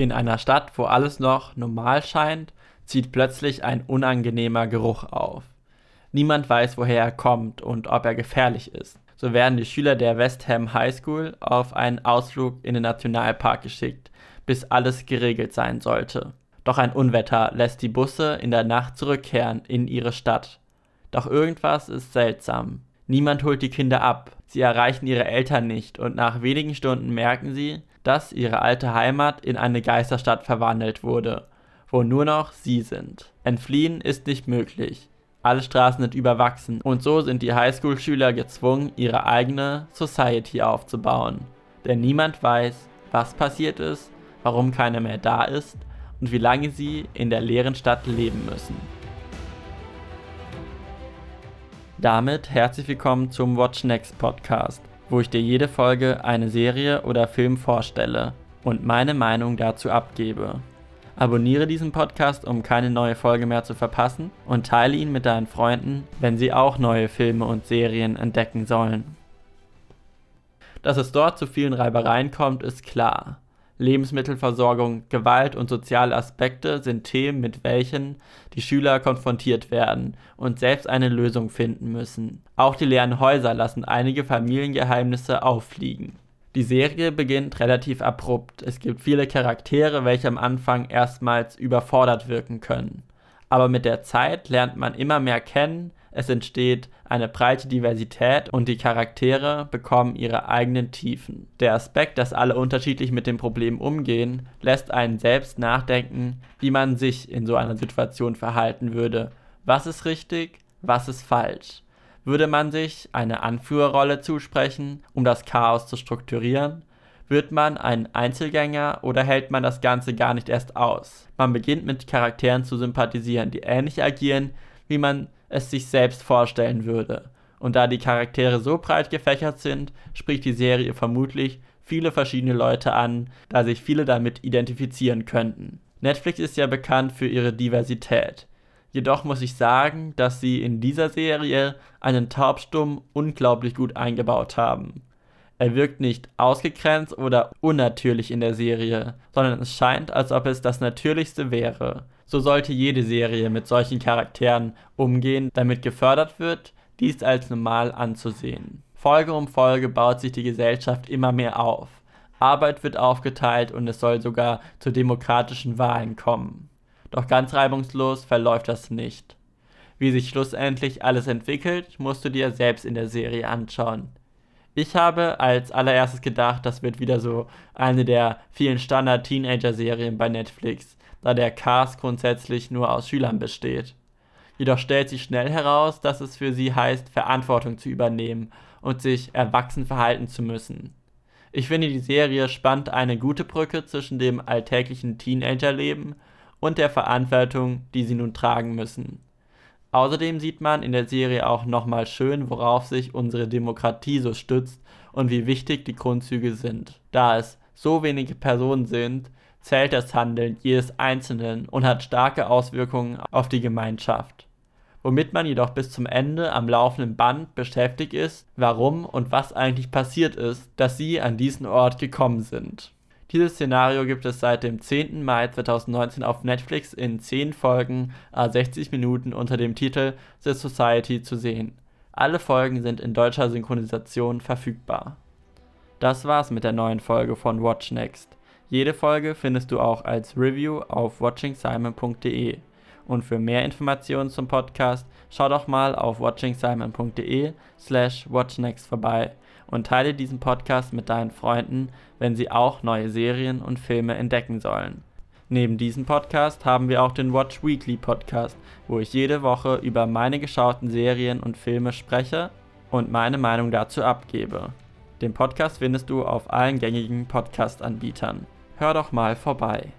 In einer Stadt, wo alles noch normal scheint, zieht plötzlich ein unangenehmer Geruch auf. Niemand weiß, woher er kommt und ob er gefährlich ist. So werden die Schüler der West Ham High School auf einen Ausflug in den Nationalpark geschickt, bis alles geregelt sein sollte. Doch ein Unwetter lässt die Busse in der Nacht zurückkehren in ihre Stadt. Doch irgendwas ist seltsam. Niemand holt die Kinder ab, sie erreichen ihre Eltern nicht und nach wenigen Stunden merken sie, dass ihre alte Heimat in eine Geisterstadt verwandelt wurde, wo nur noch sie sind. Entfliehen ist nicht möglich. Alle Straßen sind überwachsen und so sind die Highschool-Schüler gezwungen, ihre eigene Society aufzubauen. Denn niemand weiß, was passiert ist, warum keiner mehr da ist und wie lange sie in der leeren Stadt leben müssen. Damit herzlich willkommen zum Watch Next Podcast, wo ich dir jede Folge eine Serie oder Film vorstelle und meine Meinung dazu abgebe. Abonniere diesen Podcast, um keine neue Folge mehr zu verpassen und teile ihn mit deinen Freunden, wenn sie auch neue Filme und Serien entdecken sollen. Dass es dort zu vielen Reibereien kommt, ist klar. Lebensmittelversorgung, Gewalt und soziale Aspekte sind Themen, mit welchen die Schüler konfrontiert werden und selbst eine Lösung finden müssen. Auch die leeren Häuser lassen einige Familiengeheimnisse auffliegen. Die Serie beginnt relativ abrupt. Es gibt viele Charaktere, welche am Anfang erstmals überfordert wirken können. Aber mit der Zeit lernt man immer mehr kennen, es entsteht eine breite Diversität und die Charaktere bekommen ihre eigenen Tiefen. Der Aspekt, dass alle unterschiedlich mit dem Problem umgehen, lässt einen selbst nachdenken, wie man sich in so einer Situation verhalten würde. Was ist richtig, was ist falsch? Würde man sich eine Anführerrolle zusprechen, um das Chaos zu strukturieren? Wird man ein Einzelgänger oder hält man das Ganze gar nicht erst aus? Man beginnt mit Charakteren zu sympathisieren, die ähnlich agieren, wie man es sich selbst vorstellen würde. Und da die Charaktere so breit gefächert sind, spricht die Serie vermutlich viele verschiedene Leute an, da sich viele damit identifizieren könnten. Netflix ist ja bekannt für ihre Diversität. Jedoch muss ich sagen, dass sie in dieser Serie einen Taubstumm unglaublich gut eingebaut haben. Er wirkt nicht ausgegrenzt oder unnatürlich in der Serie, sondern es scheint, als ob es das Natürlichste wäre. So sollte jede Serie mit solchen Charakteren umgehen, damit gefördert wird, dies als normal anzusehen. Folge um Folge baut sich die Gesellschaft immer mehr auf. Arbeit wird aufgeteilt und es soll sogar zu demokratischen Wahlen kommen. Doch ganz reibungslos verläuft das nicht. Wie sich schlussendlich alles entwickelt, musst du dir selbst in der Serie anschauen. Ich habe als allererstes gedacht, das wird wieder so eine der vielen Standard-Teenager-Serien bei Netflix, da der Cast grundsätzlich nur aus Schülern besteht. Jedoch stellt sich schnell heraus, dass es für sie heißt, Verantwortung zu übernehmen und sich erwachsen verhalten zu müssen. Ich finde, die Serie spannt eine gute Brücke zwischen dem alltäglichen Teenagerleben und der Verantwortung, die sie nun tragen müssen. Außerdem sieht man in der Serie auch nochmal schön, worauf sich unsere Demokratie so stützt und wie wichtig die Grundzüge sind. Da es so wenige Personen sind, zählt das Handeln jedes Einzelnen und hat starke Auswirkungen auf die Gemeinschaft. Womit man jedoch bis zum Ende am laufenden Band beschäftigt ist, warum und was eigentlich passiert ist, dass sie an diesen Ort gekommen sind. Dieses Szenario gibt es seit dem 10. Mai 2019 auf Netflix in 10 Folgen a 60 Minuten unter dem Titel The Society zu sehen. Alle Folgen sind in deutscher Synchronisation verfügbar. Das war's mit der neuen Folge von Watch Next. Jede Folge findest du auch als Review auf watchingsimon.de. Und für mehr Informationen zum Podcast schau doch mal auf watchingsimon.de slash watchnext vorbei und teile diesen Podcast mit deinen Freunden, wenn sie auch neue Serien und Filme entdecken sollen. Neben diesem Podcast haben wir auch den Watch Weekly Podcast, wo ich jede Woche über meine geschauten Serien und Filme spreche und meine Meinung dazu abgebe. Den Podcast findest du auf allen gängigen Podcast-Anbietern. Hör doch mal vorbei.